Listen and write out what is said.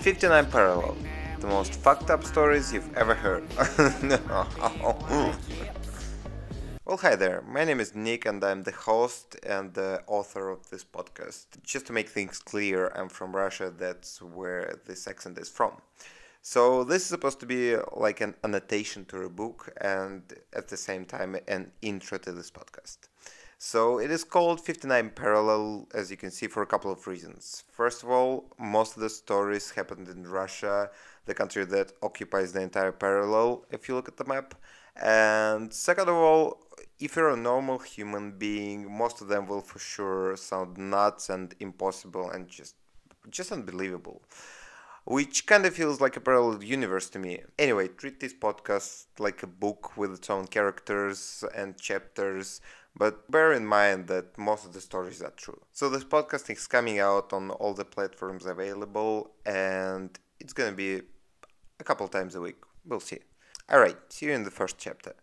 59 Parallel. The most fucked up stories you've ever heard. well, hi there. My name is Nick and I'm the host and the author of this podcast. Just to make things clear, I'm from Russia. That's where this accent is from. So this is supposed to be like an annotation to a book and at the same time an intro to this podcast. So it is called 59 Parallel, as you can see, for a couple of reasons. First of all, most of the stories happened in Russia, the country that occupies the entire parallel, if you look at the map. And second of all, if you're a normal human being, most of them will for sure sound nuts and impossible and just just unbelievable which kind of feels like a parallel universe to me. Anyway, treat this podcast like a book with its own characters and chapters, but bear in mind that most of the stories are true. So this podcast is coming out on all the platforms available and it's gonna be a couple times a week. We'll see. Alright, see you in the first chapter.